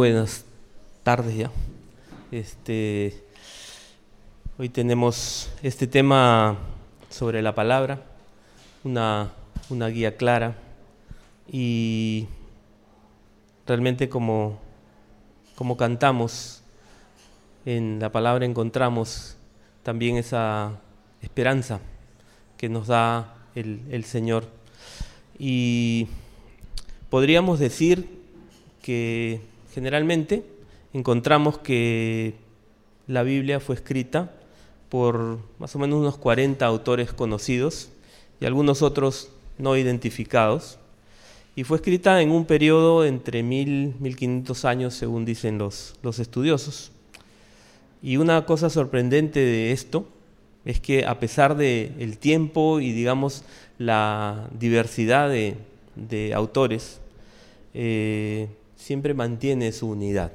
buenas tardes ya. Este, hoy tenemos este tema sobre la palabra, una, guía clara y realmente como, cantamos en la palabra encontramos también esa esperanza que nos da el Señor. Y podríamos decir que generalmente encontramos que la Biblia fue escrita por más o menos unos 40 autores conocidos y algunos otros no identificados. Y fue escrita en un periodo entre 1000 1500 años, según dicen los, los estudiosos. Y una cosa sorprendente de esto es que a pesar del el tiempo y digamos la diversidad de, de autores, eh, siempre mantiene su unidad.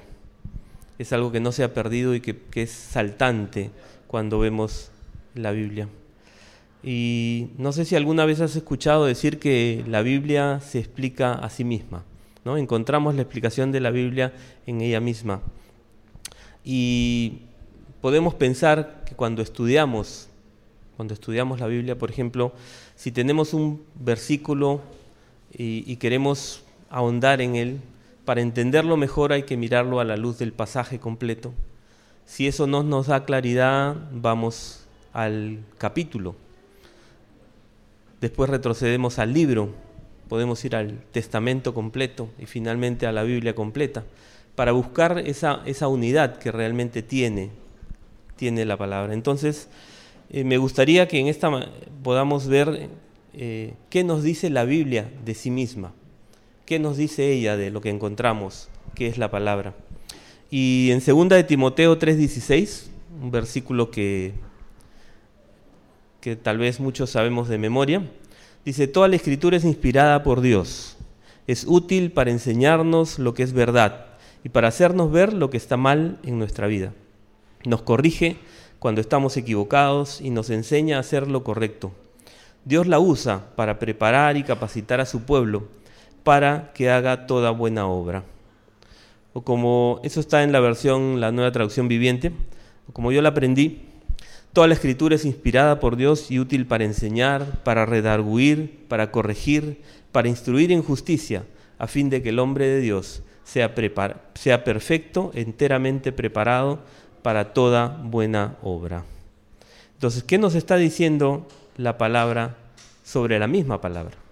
Es algo que no se ha perdido y que, es saltante cuando vemos la Biblia. Y no sé si alguna vez has escuchado decir que la Biblia se explica a sí misma. ¿no? Encontramos la explicación de la Biblia en ella misma. Y podemos pensar que cuando estudiamos, cuando estudiamos la Biblia, por ejemplo, si tenemos un versículo y queremos ahondar en él, para entenderlo mejor hay que mirarlo a la luz del pasaje completo. Si eso no nos da claridad, vamos al capítulo. Después retrocedemos al libro, podemos ir al testamento completo y finalmente a la Biblia completa, para buscar esa, unidad que realmente tiene, tiene la palabra. Entonces, eh, me gustaría que en esta podamos ver eh, qué nos dice la Biblia de sí misma. ¿Qué nos dice ella de lo que encontramos, que es la palabra? Y en 2 de Timoteo 3:16, un versículo que, que tal vez muchos sabemos de memoria, dice, toda la escritura es inspirada por Dios, es útil para enseñarnos lo que es verdad y para hacernos ver lo que está mal en nuestra vida. Nos corrige cuando estamos equivocados y nos enseña a hacer lo correcto. Dios la usa para preparar y capacitar a su pueblo para que haga toda buena obra. O como eso está en la versión, la nueva traducción viviente, o como yo la aprendí, toda la escritura es inspirada por Dios y útil para enseñar, para redarguir, para corregir, para instruir en justicia, a fin de que el hombre de Dios sea, sea perfecto, enteramente preparado para toda buena obra. Entonces, ¿qué nos está diciendo la palabra sobre la misma palabra?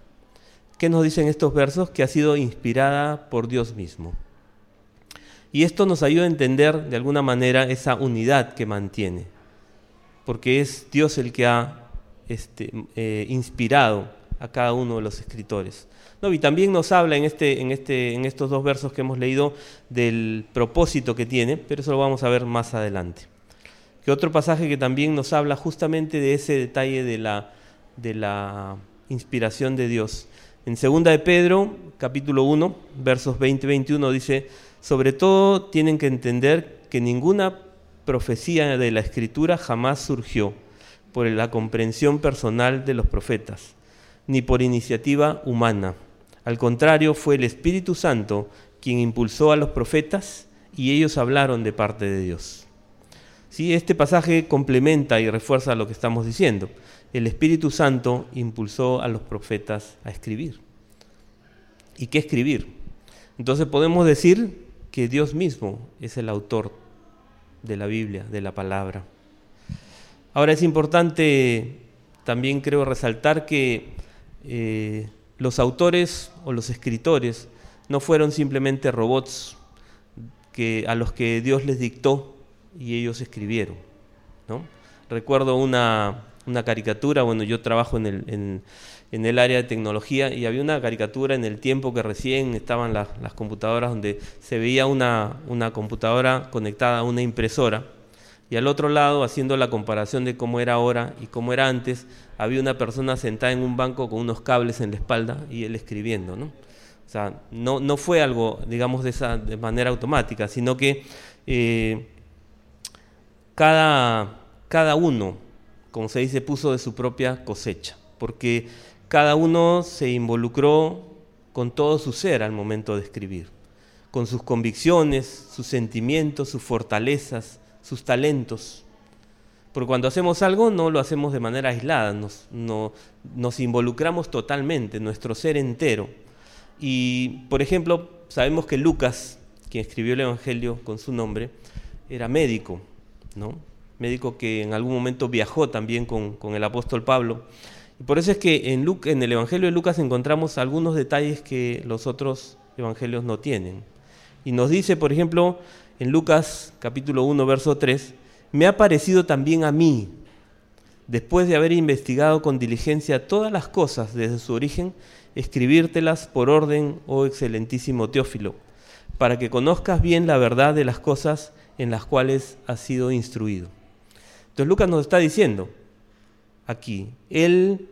¿Qué nos dicen estos versos? Que ha sido inspirada por Dios mismo. Y esto nos ayuda a entender de alguna manera esa unidad que mantiene, porque es Dios el que ha este, eh, inspirado a cada uno de los escritores. No, y también nos habla en, este, en, este, en estos dos versos que hemos leído del propósito que tiene, pero eso lo vamos a ver más adelante. Que otro pasaje que también nos habla justamente de ese detalle de la, de la inspiración de Dios en 2 de Pedro, capítulo 1, versos 20-21 dice, sobre todo tienen que entender que ninguna profecía de la Escritura jamás surgió por la comprensión personal de los profetas, ni por iniciativa humana. Al contrario, fue el Espíritu Santo quien impulsó a los profetas y ellos hablaron de parte de Dios. ¿Sí? Este pasaje complementa y refuerza lo que estamos diciendo el Espíritu Santo impulsó a los profetas a escribir. ¿Y qué escribir? Entonces podemos decir que Dios mismo es el autor de la Biblia, de la palabra. Ahora es importante también creo resaltar que eh, los autores o los escritores no fueron simplemente robots que, a los que Dios les dictó y ellos escribieron. ¿no? Recuerdo una, una caricatura, bueno, yo trabajo en el, en, el, área de tecnología y había una caricatura en el tiempo que recién estaban las, las computadoras donde se veía una, una computadora conectada a una impresora y al otro lado, haciendo la comparación de cómo era ahora y cómo era antes, había una persona sentada en un banco con unos cables en la espalda y él escribiendo, ¿no? O sea, no, no fue algo, digamos, de esa de manera automática, sino que eh, cada, cada uno como se dice, puso de su propia cosecha, porque cada uno se involucró con todo su ser al momento de escribir, con sus convicciones, sus sentimientos, sus fortalezas, sus talentos. Porque cuando hacemos algo no lo hacemos de manera aislada, nos, involucramos totalmente, nuestro ser entero. Y, por ejemplo, sabemos que Lucas, quien escribió el Evangelio con su nombre, era médico, ¿no? Médico que en algún momento viajó también con, con el apóstol Pablo. Y por eso es que en, en el Evangelio de Lucas encontramos algunos detalles que los otros evangelios no tienen. Y nos dice, por ejemplo, en Lucas capítulo 1, verso 3, me ha parecido también a mí, después de haber investigado con diligencia todas las cosas desde su origen, escribírtelas por orden, oh excelentísimo Teófilo, para que conozcas bien la verdad de las cosas en las cuales has sido instruido. Entonces Lucas nos está diciendo aquí, él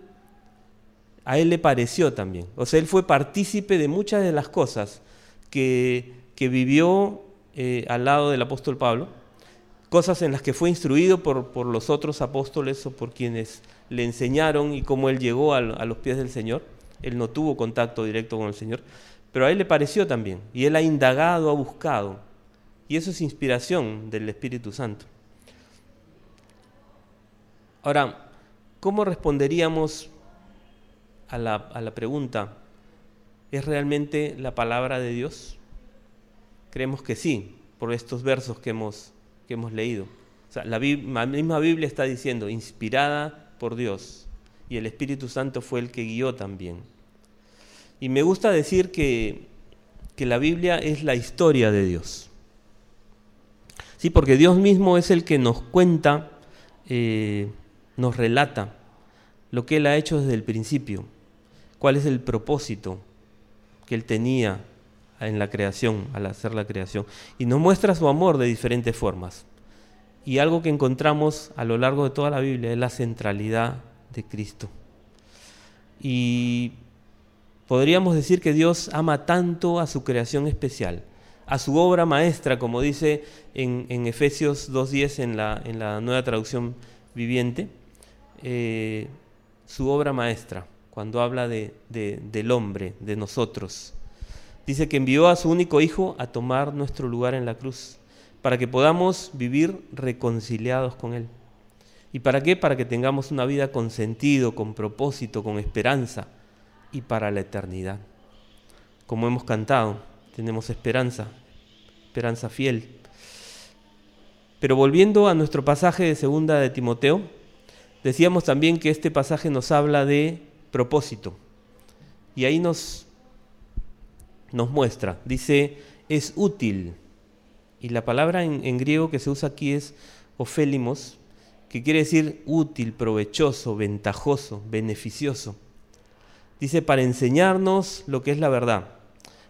a él le pareció también, o sea, él fue partícipe de muchas de las cosas que, que vivió eh, al lado del apóstol Pablo, cosas en las que fue instruido por, por, los otros apóstoles o por quienes le enseñaron y cómo él llegó a, a los pies del Señor. Él no tuvo contacto directo con el Señor, pero a él le pareció también, y él ha indagado, ha buscado, y eso es inspiración del Espíritu Santo. Ahora, ¿cómo responderíamos a la, a la pregunta, ¿es realmente la palabra de Dios? Creemos que sí, por estos versos que hemos, que hemos leído. O sea, la, misma Biblia está diciendo, inspirada por Dios, y el Espíritu Santo fue el que guió también. Y me gusta decir que, que la Biblia es la historia de Dios. Sí, porque Dios mismo es el que nos cuenta, eh, nos relata lo que Él ha hecho desde el principio, cuál es el propósito que Él tenía en la creación, al hacer la creación, y nos muestra su amor de diferentes formas. Y algo que encontramos a lo largo de toda la Biblia es la centralidad de Cristo. Y podríamos decir que Dios ama tanto a su creación especial, a su obra maestra, como dice en, Efesios 2.10 en en la nueva traducción viviente, eh, su obra maestra, cuando habla de, del hombre, de nosotros. Dice que envió a su único Hijo a tomar nuestro lugar en la cruz, para que podamos vivir reconciliados con Él. ¿Y para qué? Para que tengamos una vida con sentido, con propósito, con esperanza y para la eternidad. Como hemos cantado, tenemos esperanza, esperanza fiel. Pero volviendo a nuestro pasaje de segunda de Timoteo, decíamos también que este pasaje nos habla de propósito. Y ahí nos, nos muestra, dice, es útil. Y la palabra en, griego que se usa aquí es ofélimos, que quiere decir útil, provechoso, ventajoso, beneficioso. Dice, para enseñarnos lo que es la verdad,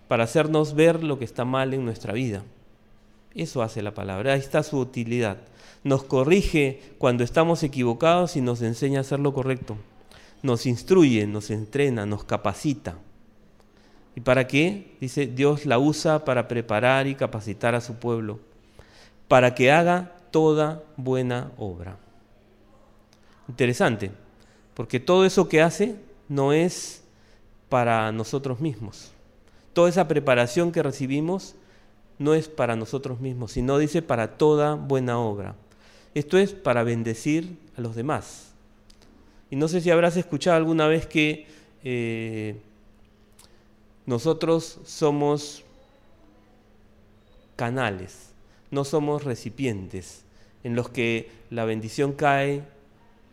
para hacernos ver lo que está mal en nuestra vida. Eso hace la palabra, ahí está su utilidad. Nos corrige cuando estamos equivocados y nos enseña a hacer lo correcto. Nos instruye, nos entrena, nos capacita. ¿Y para qué? Dice, Dios la usa para preparar y capacitar a su pueblo, para que haga toda buena obra. Interesante, porque todo eso que hace no es para nosotros mismos. Toda esa preparación que recibimos no es para nosotros mismos, sino dice para toda buena obra. Esto es para bendecir a los demás. Y no sé si habrás escuchado alguna vez que eh, nosotros somos canales, no somos recipientes en los que la bendición cae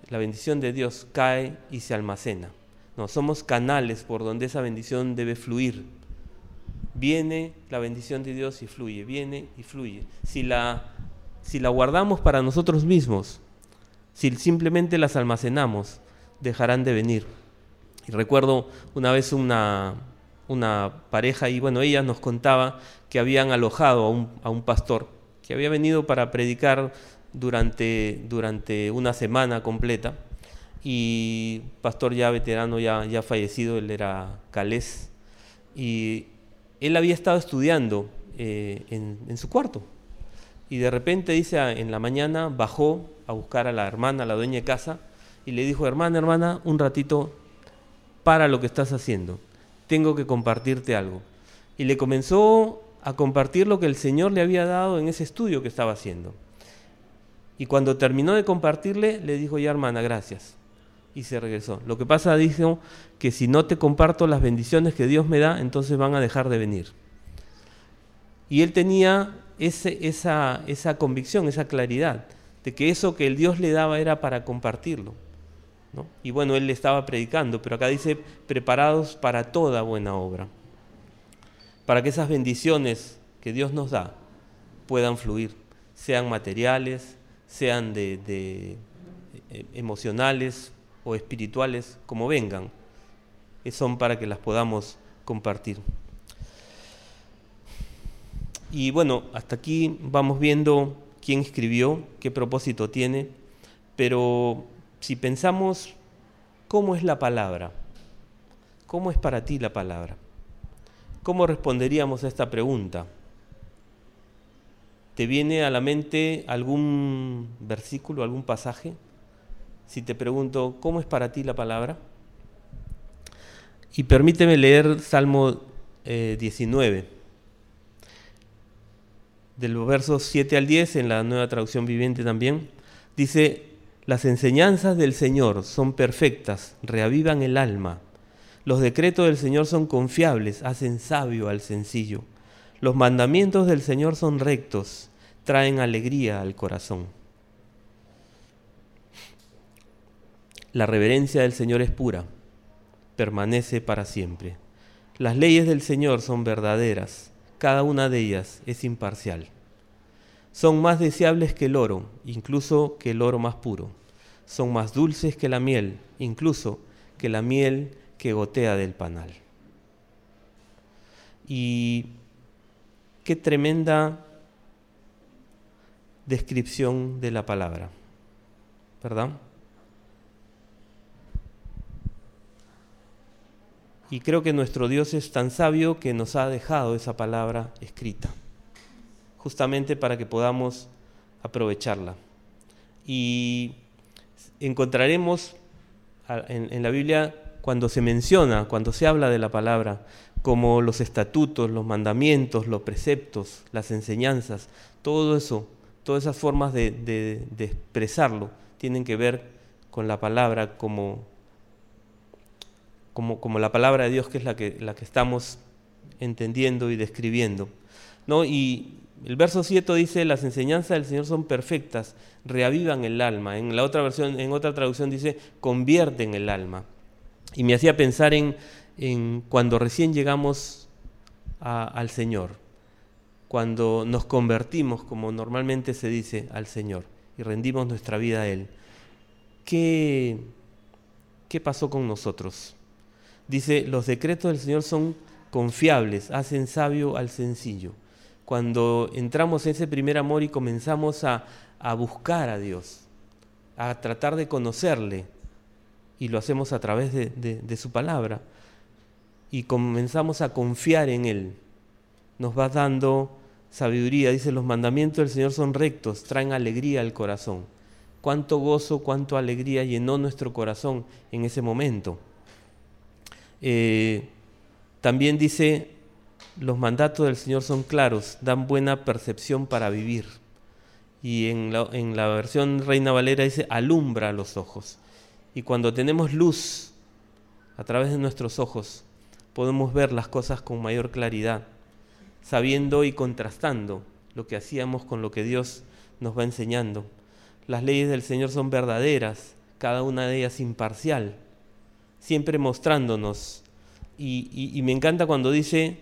la bendición de Dios cae y se almacena. No, somos canales por donde esa bendición debe fluir. Viene la bendición de Dios y fluye, viene y fluye. Si la, si la guardamos para nosotros mismos, si simplemente las almacenamos, dejarán de venir. Y recuerdo una vez una, una pareja y bueno, ella nos contaba que habían alojado a un, a un pastor que había venido para predicar durante, durante una semana completa. Y pastor ya veterano, ya, ya fallecido, él era calés. Y él había estado estudiando eh, en, en, su cuarto. Y de repente dice, en la mañana bajó a buscar a la hermana, a la dueña de casa, y le dijo, hermana, hermana, un ratito, para lo que estás haciendo. Tengo que compartirte algo. Y le comenzó a compartir lo que el Señor le había dado en ese estudio que estaba haciendo. Y cuando terminó de compartirle, le dijo, ya hermana, gracias. Y se regresó. Lo que pasa, dijo, que si no te comparto las bendiciones que Dios me da, entonces van a dejar de venir. Y él tenía ese, esa, esa convicción, esa claridad, de que eso que el Dios le daba era para compartirlo. Y bueno, él le estaba predicando, pero acá dice, preparados para toda buena obra, para que esas bendiciones que Dios nos da puedan fluir, sean materiales, sean de, de eh, emocionales espirituales, como vengan, son para que las podamos compartir. Y bueno, hasta aquí vamos viendo quién escribió, qué propósito tiene, pero si pensamos cómo es la palabra, cómo es para ti la palabra, ¿cómo responderíamos a esta pregunta? ¿Te viene a la mente algún versículo, algún pasaje? Si te pregunto, ¿cómo es para ti la palabra? Y permíteme leer Salmo 19, eh, del verso 7 al 10, en la nueva traducción viviente también. Dice, las enseñanzas del Señor son perfectas, reavivan el alma. Los decretos del Señor son confiables, hacen sabio al sencillo. Los mandamientos del Señor son rectos, traen alegría al corazón. La reverencia del Señor es pura, permanece para siempre. Las leyes del Señor son verdaderas, cada una de ellas es imparcial. Son más deseables que el oro, incluso que el oro más puro son más dulces que la miel, incluso que la miel que gotea del panal. Y qué tremenda descripción de la palabra, ¿verdad? Y creo que nuestro Dios es tan sabio que nos ha dejado esa palabra escrita, justamente para que podamos aprovecharla. Y encontraremos en, la Biblia cuando se menciona, cuando se habla de la palabra, como los estatutos, los mandamientos, los preceptos, las enseñanzas, todo eso, todas esas formas de, expresarlo tienen que ver con la palabra como, como, como, la palabra de Dios que es la que, la que estamos entendiendo y describiendo. ¿no? Y el verso 7 dice, las enseñanzas del Señor son perfectas, reavivan el alma. En la otra versión, en otra traducción dice, convierten el alma. Y me hacía pensar en, cuando recién llegamos al Señor, cuando nos convertimos, como normalmente se dice, al Señor y rendimos nuestra vida a Él. ¿Qué, qué pasó con nosotros? Dice, los decretos del Señor son confiables, hacen sabio al sencillo cuando entramos en ese primer amor y comenzamos a, buscar a Dios, a tratar de conocerle, y lo hacemos a través de, de, su palabra, y comenzamos a confiar en Él, nos va dando sabiduría. Dice, los mandamientos del Señor son rectos, traen alegría al corazón. Cuánto gozo, cuánto alegría llenó nuestro corazón en ese momento. Eh, también dice, los mandatos del Señor son claros, dan buena percepción para vivir. Y en la, en la versión Reina Valera dice, alumbra los ojos. Y cuando tenemos luz a través de nuestros ojos, podemos ver las cosas con mayor claridad, sabiendo y contrastando lo que hacíamos con lo que Dios nos va enseñando. Las leyes del Señor son verdaderas, cada una de ellas imparcial, siempre mostrándonos. Y, me encanta cuando dice,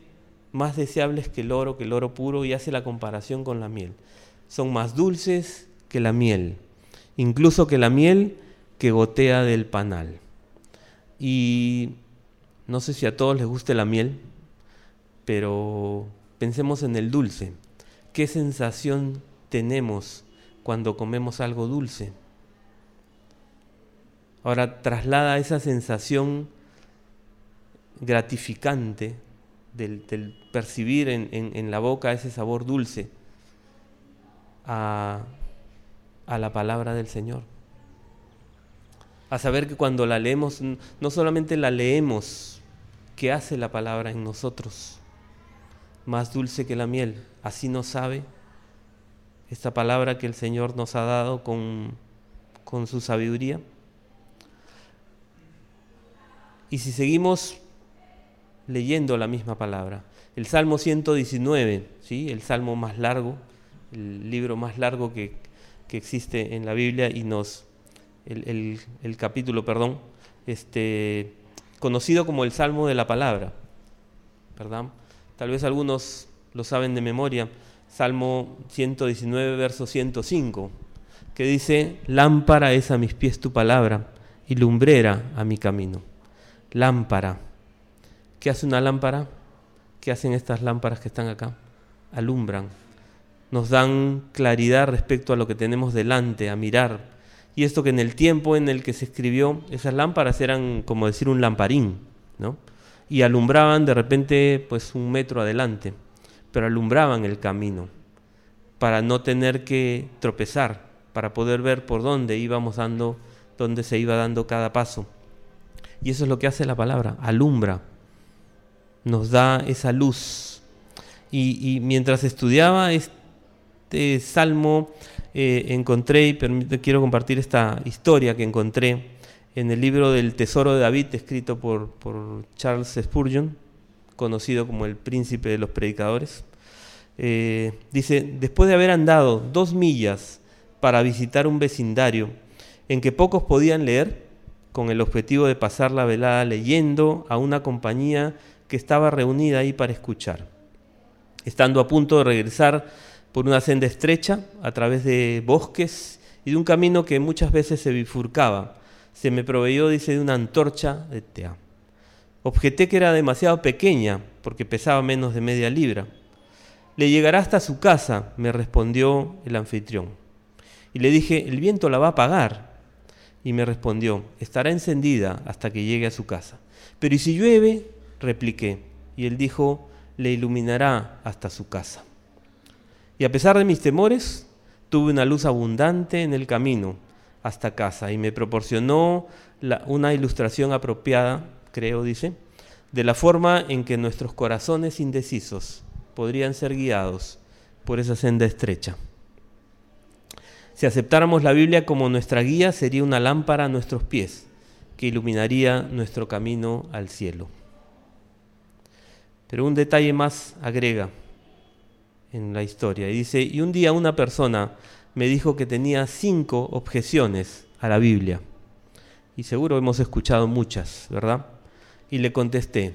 más deseables que el oro, que el oro puro, y hace la comparación con la miel. Son más dulces que la miel, incluso que la miel que gotea del panal. Y no sé si a todos les guste la miel, pero pensemos en el dulce. ¿Qué sensación tenemos cuando comemos algo dulce? Ahora traslada esa sensación gratificante del, percibir en, la boca ese sabor dulce a, la palabra del Señor. A saber que cuando la leemos, no solamente la leemos, ¿qué hace la palabra en nosotros? más dulce que la miel. Así no sabe esta palabra que el Señor nos ha dado con su sabiduría. Y si seguimos leyendo la misma palabra, el Salmo 119, ¿sí? el salmo más largo, el libro más largo que, que existe en la Biblia y nos, el, el, capítulo, perdón, este, conocido como el Salmo de la Palabra, ¿verdad? Tal vez algunos lo saben de memoria, Salmo 119, verso 105, que dice, lámpara es a mis pies tu palabra y lumbrera a mi camino. Lámpara. ¿Qué hace una lámpara? ¿Qué hacen estas lámparas que están acá? Alumbran, nos dan claridad respecto a lo que tenemos delante, a mirar. Y esto que en el tiempo en el que se escribió, esas lámparas eran como decir un lamparín, ¿no? Y alumbraban de repente pues un metro adelante, pero alumbraban el camino para no tener que tropezar, para poder ver por dónde íbamos dando, dónde se iba dando cada paso. Y eso es lo que hace la palabra, alumbra, nos da esa luz. Y, mientras estudiaba este salmo eh, encontré, y quiero compartir esta historia que encontré en el libro del Tesoro de David, escrito por, por Charles Spurgeon, conocido como el príncipe de los predicadores. Eh, dice, después de haber andado dos millas para visitar un vecindario en que pocos podían leer, con el objetivo de pasar la velada leyendo a una compañía que estaba reunida ahí para escuchar. Estando a punto de regresar por una senda estrecha, a través de bosques y de un camino que muchas veces se bifurcaba. Se me proveyó, dice, de una antorcha de tea. Objeté que era demasiado pequeña, porque pesaba menos de media libra. Le llegará hasta su casa, me respondió el anfitrión. Y le dije, el viento la va a apagar. Y me respondió, estará encendida hasta que llegue a su casa. Pero ¿y si llueve? repliqué. Y él dijo, le iluminará hasta su casa. Y a pesar de mis temores, tuve una luz abundante en el camino hasta casa y me proporcionó una ilustración apropiada, creo, dice, de la forma en que nuestros corazones indecisos podrían ser guiados por esa senda estrecha. Si aceptáramos la Biblia como nuestra guía, sería una lámpara a nuestros pies que iluminaría nuestro camino al cielo. Pero un detalle más agrega, en la historia. Y dice, y un día una persona me dijo que tenía cinco objeciones a la Biblia. Y seguro hemos escuchado muchas, ¿verdad? Y le contesté,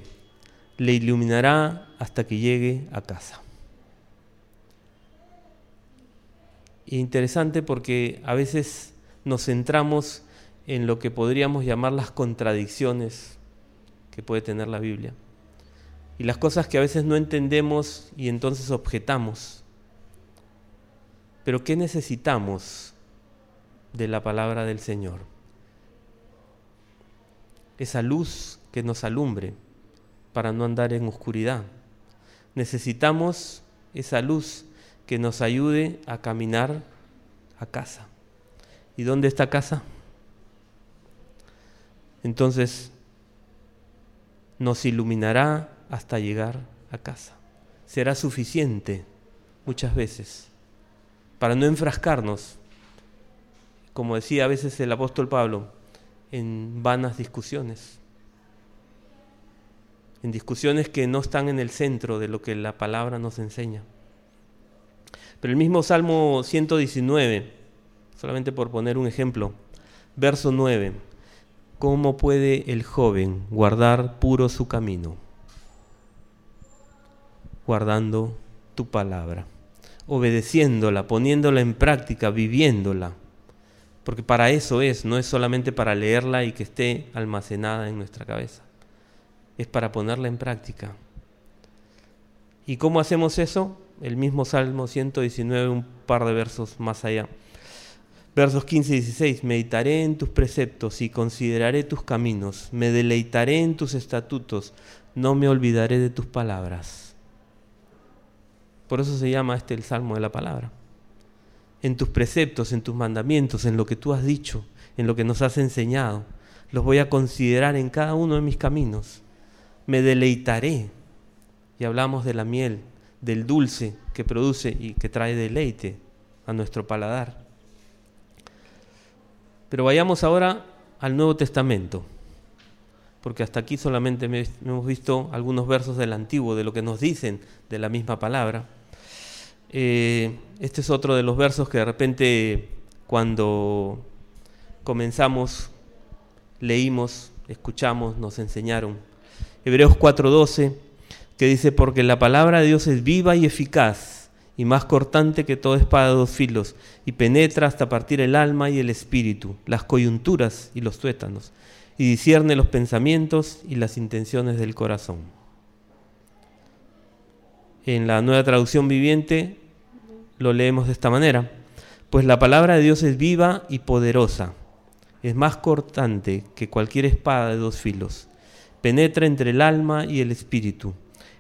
le iluminará hasta que llegue a casa. Interesante porque a veces nos centramos en lo que podríamos llamar las contradicciones que puede tener la Biblia y las cosas que a veces no entendemos y entonces objetamos. Pero ¿qué necesitamos de la palabra del Señor? Esa luz que nos alumbre para no andar en oscuridad. Necesitamos esa luz que nos ayude a caminar a casa. ¿Y dónde está casa? Entonces nos iluminará hasta llegar a casa. Será suficiente muchas veces para no enfrascarnos, como decía a veces el apóstol Pablo, en vanas discusiones, en discusiones que no están en el centro de lo que la palabra nos enseña. Pero el mismo Salmo 119, solamente por poner un ejemplo, verso 9, ¿cómo puede el joven guardar puro su camino? guardando tu palabra, obedeciéndola, poniéndola en práctica, viviéndola. Porque para eso es, no es solamente para leerla y que esté almacenada en nuestra cabeza, es para ponerla en práctica. ¿Y cómo hacemos eso? El mismo Salmo 119, un par de versos más allá. Versos 15 y 16, meditaré en tus preceptos y consideraré tus caminos, me deleitaré en tus estatutos, no me olvidaré de tus palabras. Por eso se llama este el Salmo de la Palabra. En tus preceptos, en tus mandamientos, en lo que tú has dicho, en lo que nos has enseñado, los voy a considerar en cada uno de mis caminos. Me deleitaré. Y hablamos de la miel, del dulce que produce y que trae deleite a nuestro paladar. Pero vayamos ahora al Nuevo Testamento, porque hasta aquí solamente hemos visto algunos versos del Antiguo, de lo que nos dicen de la misma palabra. Eh, este es otro de los versos que de repente cuando comenzamos, leímos, escuchamos, nos enseñaron. Hebreos 4:12 que dice, porque la palabra de Dios es viva y eficaz y más cortante que toda espada de dos filos, y penetra hasta partir el alma y el espíritu, las coyunturas y los tuétanos, y discierne los pensamientos y las intenciones del corazón. En la nueva traducción viviente lo leemos de esta manera, pues la palabra de Dios es viva y poderosa, es más cortante que cualquier espada de dos filos, penetra entre el alma y el espíritu,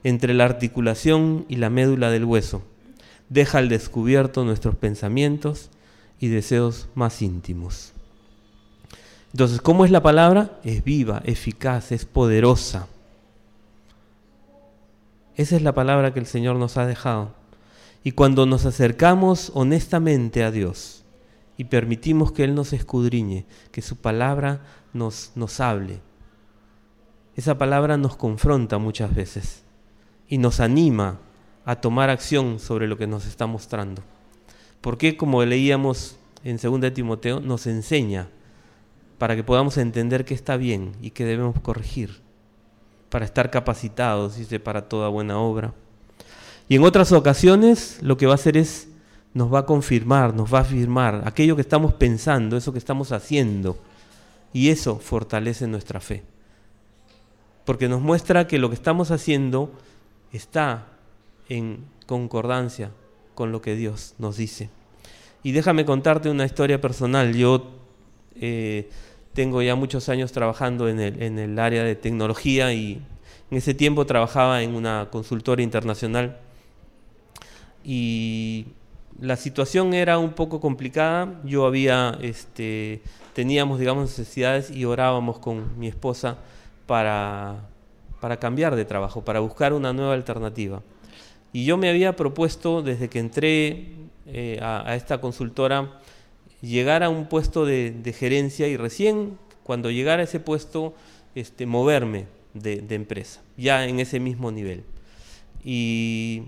entre la articulación y la médula del hueso. Deja al descubierto nuestros pensamientos y deseos más íntimos. Entonces, ¿cómo es la palabra? Es viva, eficaz, es poderosa. Esa es la palabra que el Señor nos ha dejado. Y cuando nos acercamos honestamente a Dios y permitimos que Él nos escudriñe, que su palabra nos, nos hable, esa palabra nos confronta muchas veces y nos anima a tomar acción sobre lo que nos está mostrando. Porque como leíamos en 2 Timoteo, nos enseña para que podamos entender que está bien y que debemos corregir, para estar capacitados, dice, para toda buena obra. Y en otras ocasiones lo que va a hacer es, nos va a confirmar, nos va a afirmar aquello que estamos pensando, eso que estamos haciendo, y eso fortalece nuestra fe. Porque nos muestra que lo que estamos haciendo está en concordancia con lo que Dios nos dice. Y déjame contarte una historia personal. Yo eh, tengo ya muchos años trabajando en el, en el área de tecnología y en ese tiempo trabajaba en una consultora internacional y la situación era un poco complicada. Yo había, este, teníamos, digamos, necesidades y orábamos con mi esposa para, para cambiar de trabajo, para buscar una nueva alternativa. Y yo me había propuesto, desde que entré eh, a, esta consultora, llegar a un puesto de, gerencia y recién cuando llegara a ese puesto, este, moverme de, empresa, ya en ese mismo nivel. Y,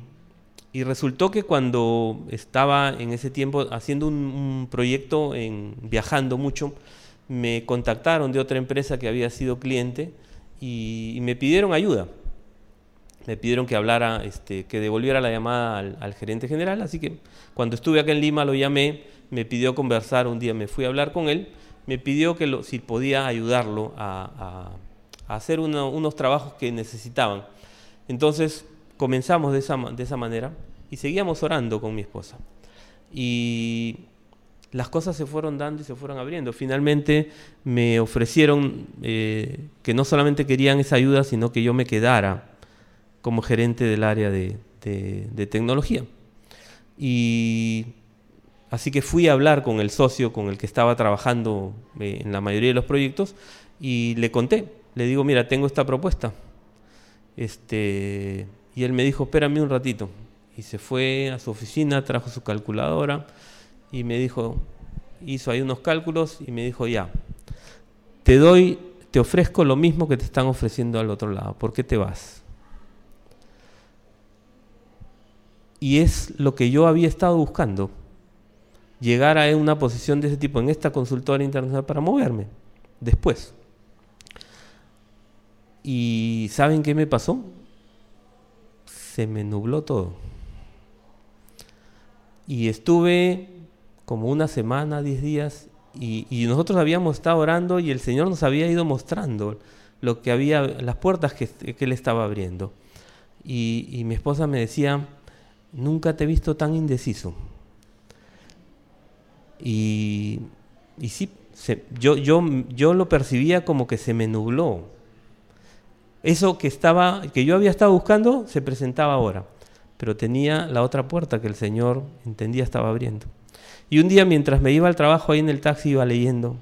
resultó que cuando estaba en ese tiempo haciendo un, un proyecto, en, viajando mucho, me contactaron de otra empresa que había sido cliente y, me pidieron ayuda. Me pidieron que hablara, este, que devolviera la llamada al, gerente general, así que cuando estuve acá en Lima lo llamé, me pidió conversar, un día me fui a hablar con él, me pidió que si podía ayudarlo a, hacer unos trabajos que necesitaban. Entonces comenzamos de esa, de esa manera y seguíamos orando con mi esposa. Y las cosas se fueron dando y se fueron abriendo. Finalmente me ofrecieron eh, que no solamente querían esa ayuda, sino que yo me quedara como gerente del área de, tecnología. Y así que fui a hablar con el socio con el que estaba trabajando eh, en la mayoría de los proyectos y le conté, le digo, mira, tengo esta propuesta. Este, y él me dijo, espérame un ratito. Y se fue a su oficina, trajo su calculadora y me dijo, hizo ahí unos cálculos y me dijo, ya, te doy, te ofrezco lo mismo que te están ofreciendo al otro lado, ¿por qué te vas? Y es lo que yo había estado buscando, llegar a una posición de ese tipo en esta consultora internacional para moverme después. ¿Y saben qué me pasó? Se me nubló todo. Y estuve como una semana, diez días, y, nosotros habíamos estado orando y el Señor nos había ido mostrando lo que había, las puertas que, que Él estaba abriendo. Y, mi esposa me decía, nunca te he visto tan indeciso. Y, sí, yo, yo, yo lo percibía como que se me nubló. Eso que, estaba, que yo había estado buscando se presentaba ahora, pero tenía la otra puerta que el Señor entendía estaba abriendo. Y un día mientras me iba al trabajo ahí en el taxi iba leyendo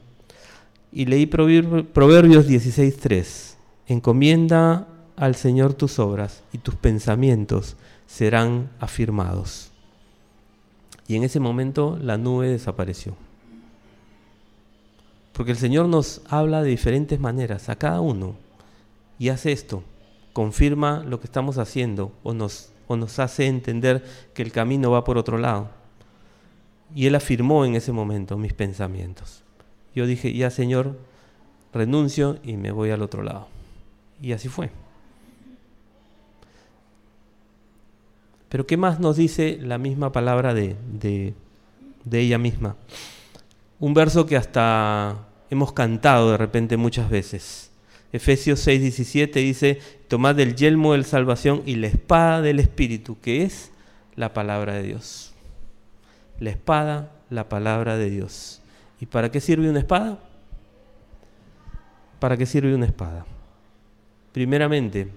y leí Proverbios 16.3. Encomienda al Señor tus obras y tus pensamientos serán afirmados. Y en ese momento la nube desapareció. Porque el Señor nos habla de diferentes maneras a cada uno y hace esto, confirma lo que estamos haciendo o nos, o nos hace entender que el camino va por otro lado. Y Él afirmó en ese momento mis pensamientos. Yo dije, ya Señor, renuncio y me voy al otro lado. Y así fue. Pero ¿qué más nos dice la misma palabra de, de, ella misma? Un verso que hasta hemos cantado de repente muchas veces. Efesios 6:17 dice, tomad el yelmo de salvación y la espada del Espíritu, que es la palabra de Dios. La espada, la palabra de Dios. ¿Y para qué sirve una espada? ¿Para qué sirve una espada? Primeramente,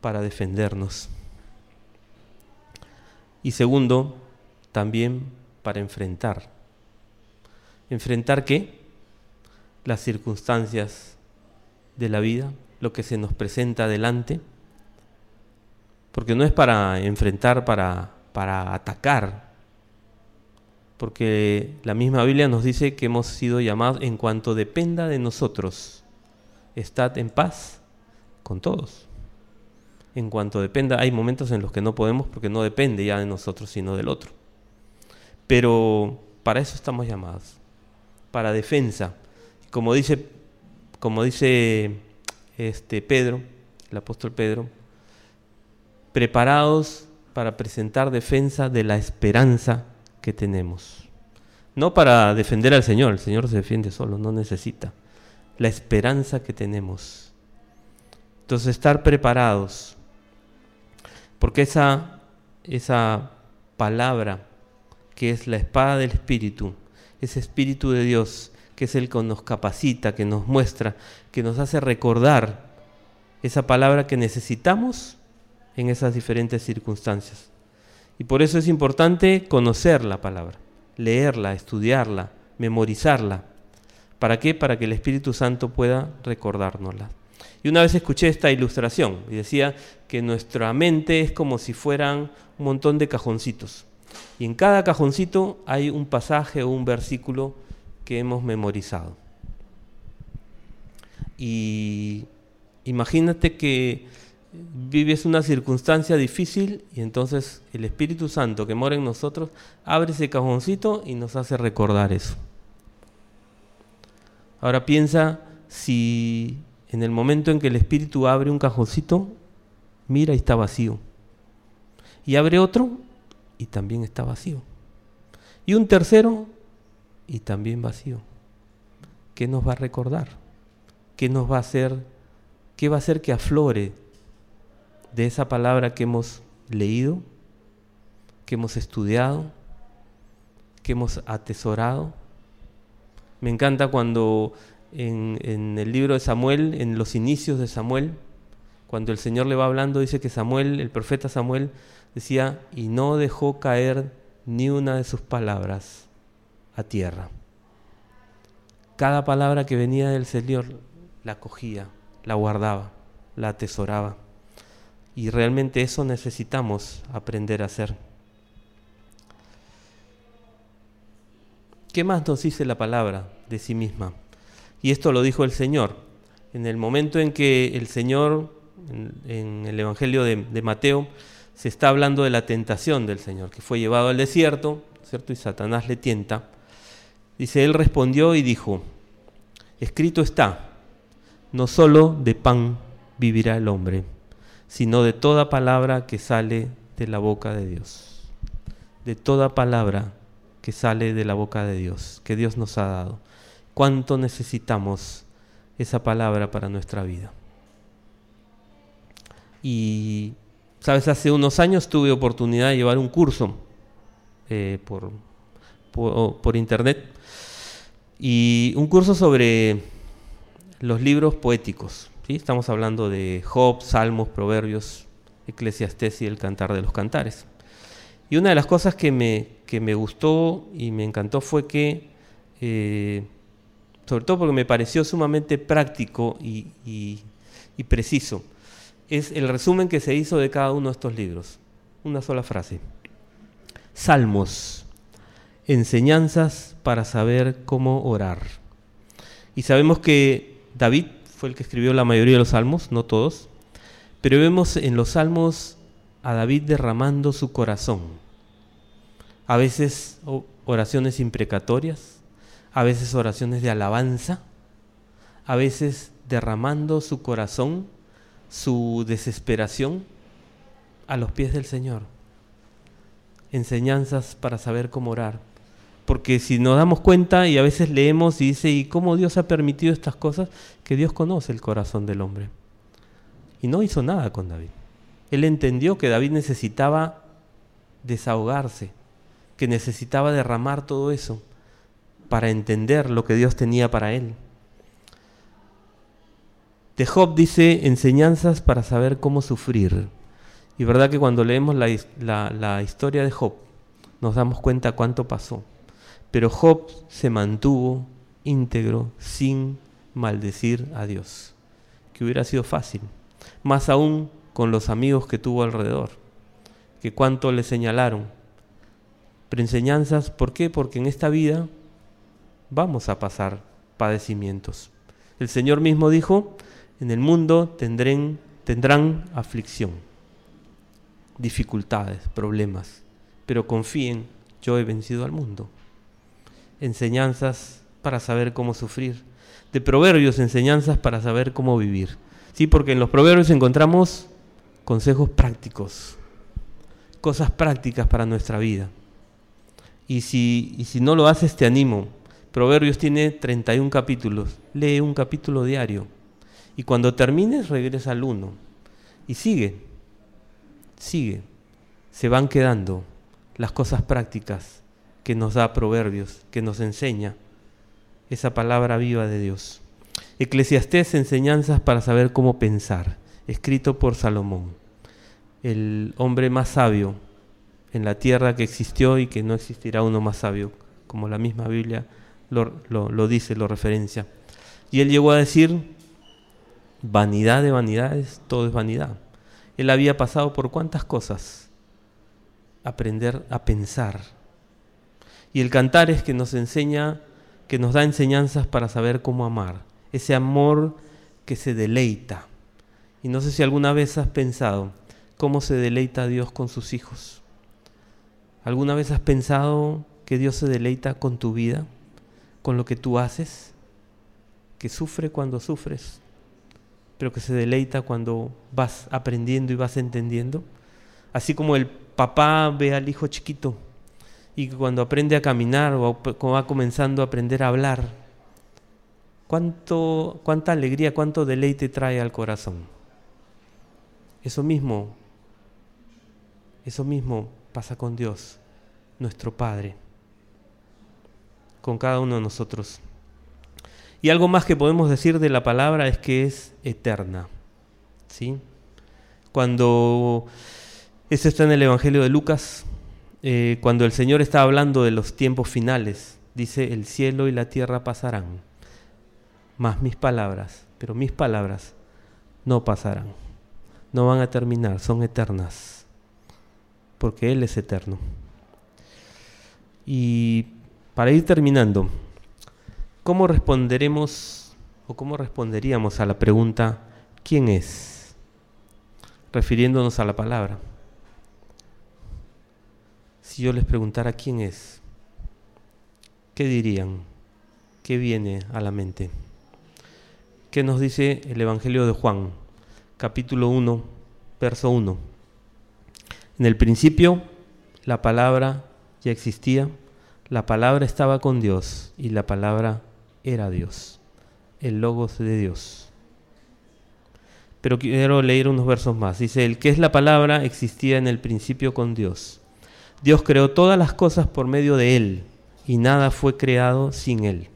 para defendernos. Y segundo, también para enfrentar. ¿Enfrentar qué? Las circunstancias de la vida, lo que se nos presenta adelante. Porque no es para enfrentar, para, para atacar. Porque la misma Biblia nos dice que hemos sido llamados en cuanto dependa de nosotros. Estad en paz con todos en cuanto dependa. Hay momentos en los que no podemos porque no depende ya de nosotros, sino del otro. Pero para eso estamos llamados, para defensa. Como dice, como dice este Pedro, el apóstol Pedro, preparados para presentar defensa de la esperanza que tenemos. No para defender al Señor, el Señor se defiende solo, no necesita. La esperanza que tenemos. Entonces estar preparados porque esa, esa palabra que es la espada del Espíritu, ese Espíritu de Dios, que es el que nos capacita, que nos muestra, que nos hace recordar esa palabra que necesitamos en esas diferentes circunstancias. Y por eso es importante conocer la palabra, leerla, estudiarla, memorizarla. ¿Para qué? Para que el Espíritu Santo pueda recordárnosla. Y una vez escuché esta ilustración y decía que nuestra mente es como si fueran un montón de cajoncitos. Y en cada cajoncito hay un pasaje o un versículo que hemos memorizado. Y imagínate que vives una circunstancia difícil y entonces el Espíritu Santo que mora en nosotros abre ese cajoncito y nos hace recordar eso. Ahora piensa si en el momento en que el espíritu abre un cajoncito, mira y está vacío. Y abre otro y también está vacío. Y un tercero y también vacío. ¿Qué nos va a recordar? ¿Qué nos va a hacer? ¿Qué va a hacer que aflore de esa palabra que hemos leído, que hemos estudiado, que hemos atesorado? Me encanta cuando en, el libro de Samuel, en los inicios de Samuel, cuando el Señor le va hablando, dice que Samuel, el profeta Samuel, decía, y no dejó caer ni una de sus palabras a tierra. Cada palabra que venía del Señor la cogía, la guardaba, la atesoraba. Y realmente eso necesitamos aprender a hacer. ¿Qué más nos dice la palabra de sí misma? Y esto lo dijo el Señor. En el momento en que el Señor, en, el Evangelio de, Mateo, se está hablando de la tentación del Señor, que fue llevado al desierto, ¿cierto? Y Satanás le tienta. Dice, él respondió y dijo, escrito está, no solo de pan vivirá el hombre, sino de toda palabra que sale de la boca de Dios. De toda palabra que sale de la boca de Dios, que Dios nos ha dado cuánto necesitamos esa palabra para nuestra vida. Y, sabes, hace unos años tuve oportunidad de llevar un curso eh, por, por, internet y un curso sobre los libros poéticos. Estamos hablando de Job, Salmos, Proverbios, Eclesiastés y el Cantar de los Cantares. Y una de las cosas que me, que me gustó y me encantó fue que eh, sobre todo porque me pareció sumamente práctico y, preciso, es el resumen que se hizo de cada uno de estos libros. una sola frase. Salmos, enseñanzas para saber cómo orar. Y sabemos que David fue el que escribió la mayoría de los salmos, no todos, pero vemos en los salmos a David derramando su corazón. A veces oraciones imprecatorias, a veces oraciones de alabanza, a veces derramando su corazón, su desesperación a los pies del Señor. Enseñanzas para saber cómo orar. Porque si nos damos cuenta y a veces leemos y dice, ¿y cómo Dios ha permitido estas cosas? Que Dios conoce el corazón del hombre. Y no hizo nada con David. Él entendió que David necesitaba desahogarse, que necesitaba derramar todo eso para entender lo que Dios tenía para él. De Job dice enseñanzas para saber cómo sufrir. Y verdad que cuando leemos la, la historia de Job nos damos cuenta cuánto pasó. Pero Job se mantuvo íntegro sin maldecir a Dios, que hubiera sido fácil, más aún con los amigos que tuvo alrededor, que cuánto le señalaron. Pero enseñanzas, ¿por qué? Porque en esta vida vamos a pasar padecimientos. El Señor mismo dijo, en el mundo tendrán, tendrán aflicción, dificultades, problemas, pero confíen, yo he vencido al mundo enseñanzas para saber cómo sufrir. De proverbios, enseñanzas para saber cómo vivir. Sí, porque en los proverbios encontramos consejos prácticos, cosas prácticas para nuestra vida. Y si, y si no lo haces, te animo. Proverbios tiene 31 capítulos. Lee un capítulo diario. Y cuando termines, regresa al 1. Y sigue. Sigue. Se van quedando las cosas prácticas que nos da proverbios, que nos enseña esa palabra viva de Dios. Eclesiastés, enseñanzas para saber cómo pensar, escrito por Salomón, el hombre más sabio en la tierra que existió y que no existirá uno más sabio, como la misma Biblia lo, lo dice, lo referencia. Y él llegó a decir, vanidad de vanidades, todo es vanidad. Él había pasado por cuántas cosas, aprender a pensar, y el cantar es que nos enseña, que nos da enseñanzas para saber cómo amar. Ese amor que se deleita. Y no sé si alguna vez has pensado cómo se deleita Dios con sus hijos. ¿Alguna vez has pensado que Dios se deleita con tu vida, con lo que tú haces? Que sufre cuando sufres, pero que se deleita cuando vas aprendiendo y vas entendiendo. Así como el papá ve al hijo chiquito y cuando aprende a caminar o va comenzando a aprender a hablar, cuánto, cuánta alegría, cuánto deleite trae al corazón. Eso mismo, eso mismo pasa con Dios, nuestro Padre, con cada uno de nosotros. Y algo más que podemos decir de la palabra es que es eterna. ¿sí? Cuando esto está en el Evangelio de Lucas, eh, cuando el Señor está hablando de los tiempos finales, dice, el cielo y la tierra pasarán, más mis palabras, pero mis palabras no pasarán, no van a terminar, son eternas, porque Él es eterno. Y para ir terminando, ¿cómo responderemos o cómo responderíamos a la pregunta, ¿quién es? Refiriéndonos a la palabra si yo les preguntara quién es, ¿qué dirían? ¿Qué viene a la mente? ¿Qué nos dice el Evangelio de Juan, capítulo 1, verso 1? En el principio la palabra ya existía, la palabra estaba con Dios y la palabra era Dios, el logos de Dios. Pero quiero leer unos versos más. Dice, el que es la palabra existía en el principio con Dios Dios creó todas las cosas por medio de Él y nada fue creado sin Él.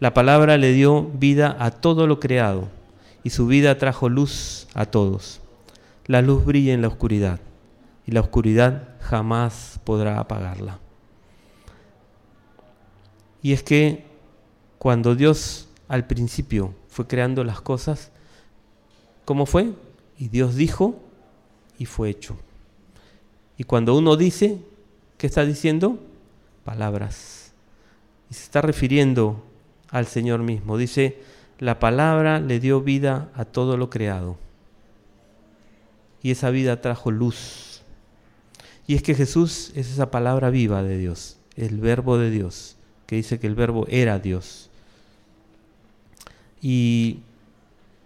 La palabra le dio vida a todo lo creado y su vida trajo luz a todos. La luz brilla en la oscuridad y la oscuridad jamás podrá apagarla. Y es que cuando Dios al principio fue creando las cosas, ¿cómo fue? Y Dios dijo y fue hecho. Y cuando uno dice, ¿qué está diciendo? Palabras. Y se está refiriendo al Señor mismo. Dice, la palabra le dio vida a todo lo creado. Y esa vida trajo luz. Y es que Jesús es esa palabra viva de Dios, el verbo de Dios, que dice que el verbo era Dios. Y,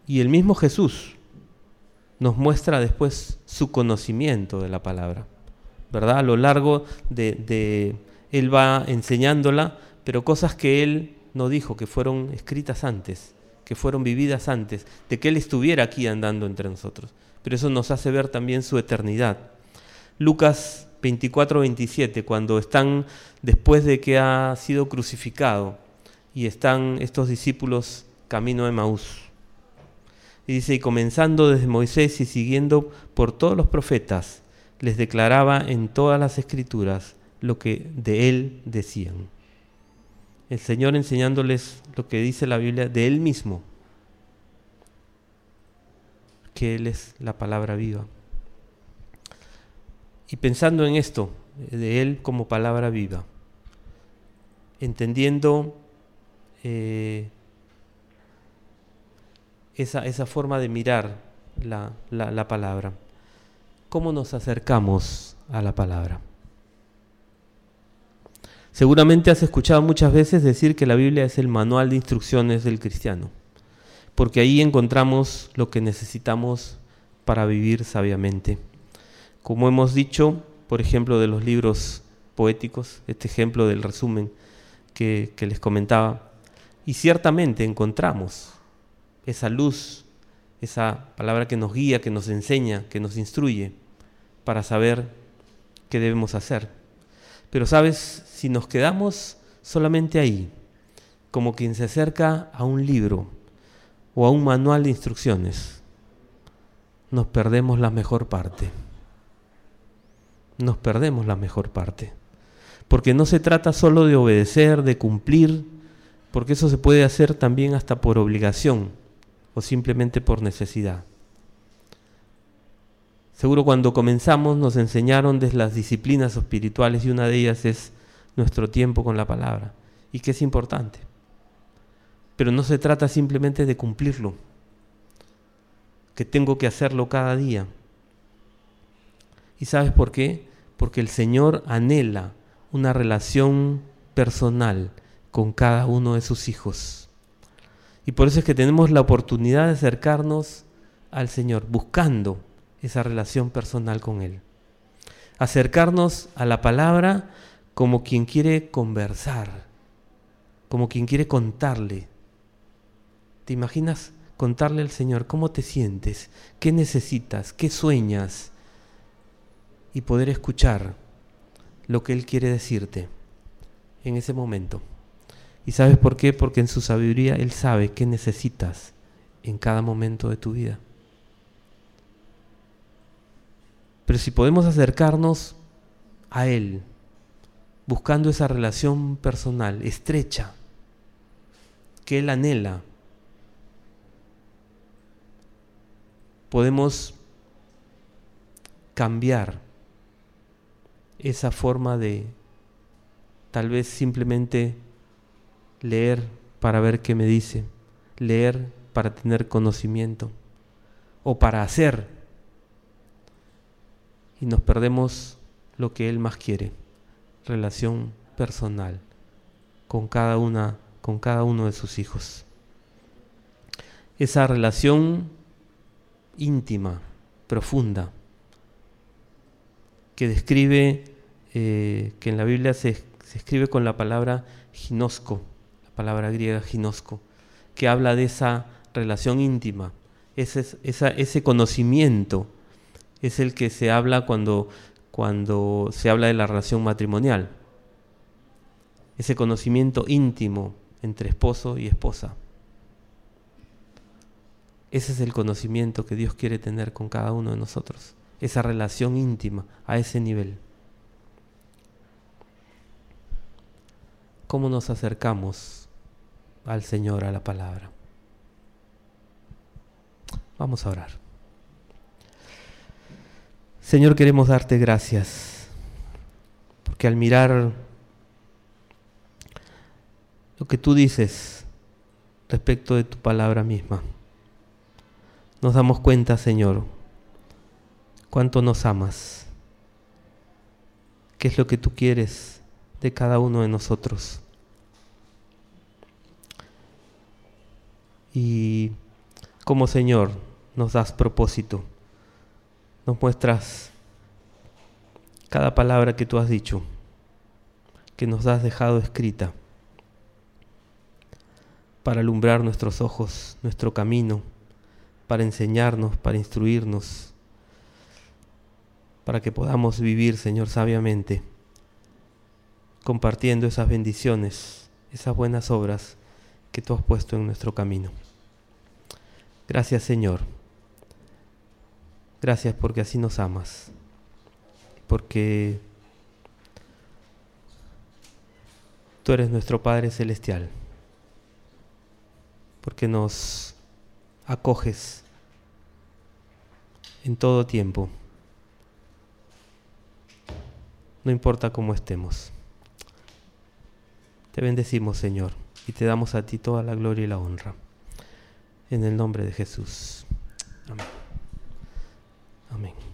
y el mismo Jesús nos muestra después su conocimiento de la palabra, ¿verdad? A lo largo de, de Él va enseñándola, pero cosas que Él no dijo, que fueron escritas antes, que fueron vividas antes, de que Él estuviera aquí andando entre nosotros. Pero eso nos hace ver también su eternidad. Lucas 24, 27, cuando están después de que ha sido crucificado y están estos discípulos camino de Maús. Y dice, y comenzando desde Moisés y siguiendo por todos los profetas, les declaraba en todas las escrituras lo que de él decían. El Señor enseñándoles lo que dice la Biblia de él mismo, que él es la palabra viva. Y pensando en esto, de él como palabra viva, entendiendo eh, esa, esa forma de mirar la, la, palabra. ¿Cómo nos acercamos a la palabra? Seguramente has escuchado muchas veces decir que la Biblia es el manual de instrucciones del cristiano, porque ahí encontramos lo que necesitamos para vivir sabiamente. Como hemos dicho, por ejemplo, de los libros poéticos, este ejemplo del resumen que, que les comentaba, y ciertamente encontramos esa luz, esa palabra que nos guía, que nos enseña, que nos instruye para saber qué debemos hacer. Pero sabes, si nos quedamos solamente ahí, como quien se acerca a un libro o a un manual de instrucciones, nos perdemos la mejor parte. Nos perdemos la mejor parte. Porque no se trata solo de obedecer, de cumplir, porque eso se puede hacer también hasta por obligación o simplemente por necesidad. Seguro cuando comenzamos nos enseñaron desde las disciplinas espirituales y una de ellas es nuestro tiempo con la palabra y que es importante. Pero no se trata simplemente de cumplirlo, que tengo que hacerlo cada día. ¿Y sabes por qué? Porque el Señor anhela una relación personal con cada uno de sus hijos. Y por eso es que tenemos la oportunidad de acercarnos al Señor, buscando esa relación personal con Él. Acercarnos a la palabra como quien quiere conversar, como quien quiere contarle. ¿Te imaginas contarle al Señor cómo te sientes, qué necesitas, qué sueñas? Y poder escuchar lo que Él quiere decirte en ese momento. ¿Y sabes por qué? Porque en su sabiduría Él sabe qué necesitas en cada momento de tu vida. Pero si podemos acercarnos a Él, buscando esa relación personal estrecha que Él anhela, podemos cambiar esa forma de tal vez simplemente leer para ver qué me dice, leer para tener conocimiento o para hacer. Y nos perdemos lo que Él más quiere, relación personal con cada una, con cada uno de sus hijos. Esa relación íntima, profunda, que describe, eh, que en la Biblia se, se escribe con la palabra ginosco, palabra griega ginosco, que habla de esa relación íntima, ese, ese conocimiento es el que se habla cuando, cuando se habla de la relación matrimonial, ese conocimiento íntimo entre esposo y esposa. Ese es el conocimiento que Dios quiere tener con cada uno de nosotros, esa relación íntima a ese nivel. ¿Cómo nos acercamos al Señor, a la palabra. Vamos a orar. Señor, queremos darte gracias, porque al mirar lo que tú dices respecto de tu palabra misma, nos damos cuenta, Señor, cuánto nos amas, qué es lo que tú quieres de cada uno de nosotros. Y como Señor nos das propósito nos muestras cada palabra que tú has dicho, que nos has dejado escrita, para alumbrar nuestros ojos, nuestro camino, para enseñarnos, para instruirnos, para que podamos vivir, Señor, sabiamente, compartiendo esas bendiciones, esas buenas obras que tú has puesto en nuestro camino. Gracias, Señor. Gracias porque así nos amas, porque tú eres nuestro Padre Celestial, porque nos acoges en todo tiempo, no importa cómo estemos. Te bendecimos, Señor, y te damos a ti toda la gloria y la honra. En el nombre de Jesús. Amén. Amén.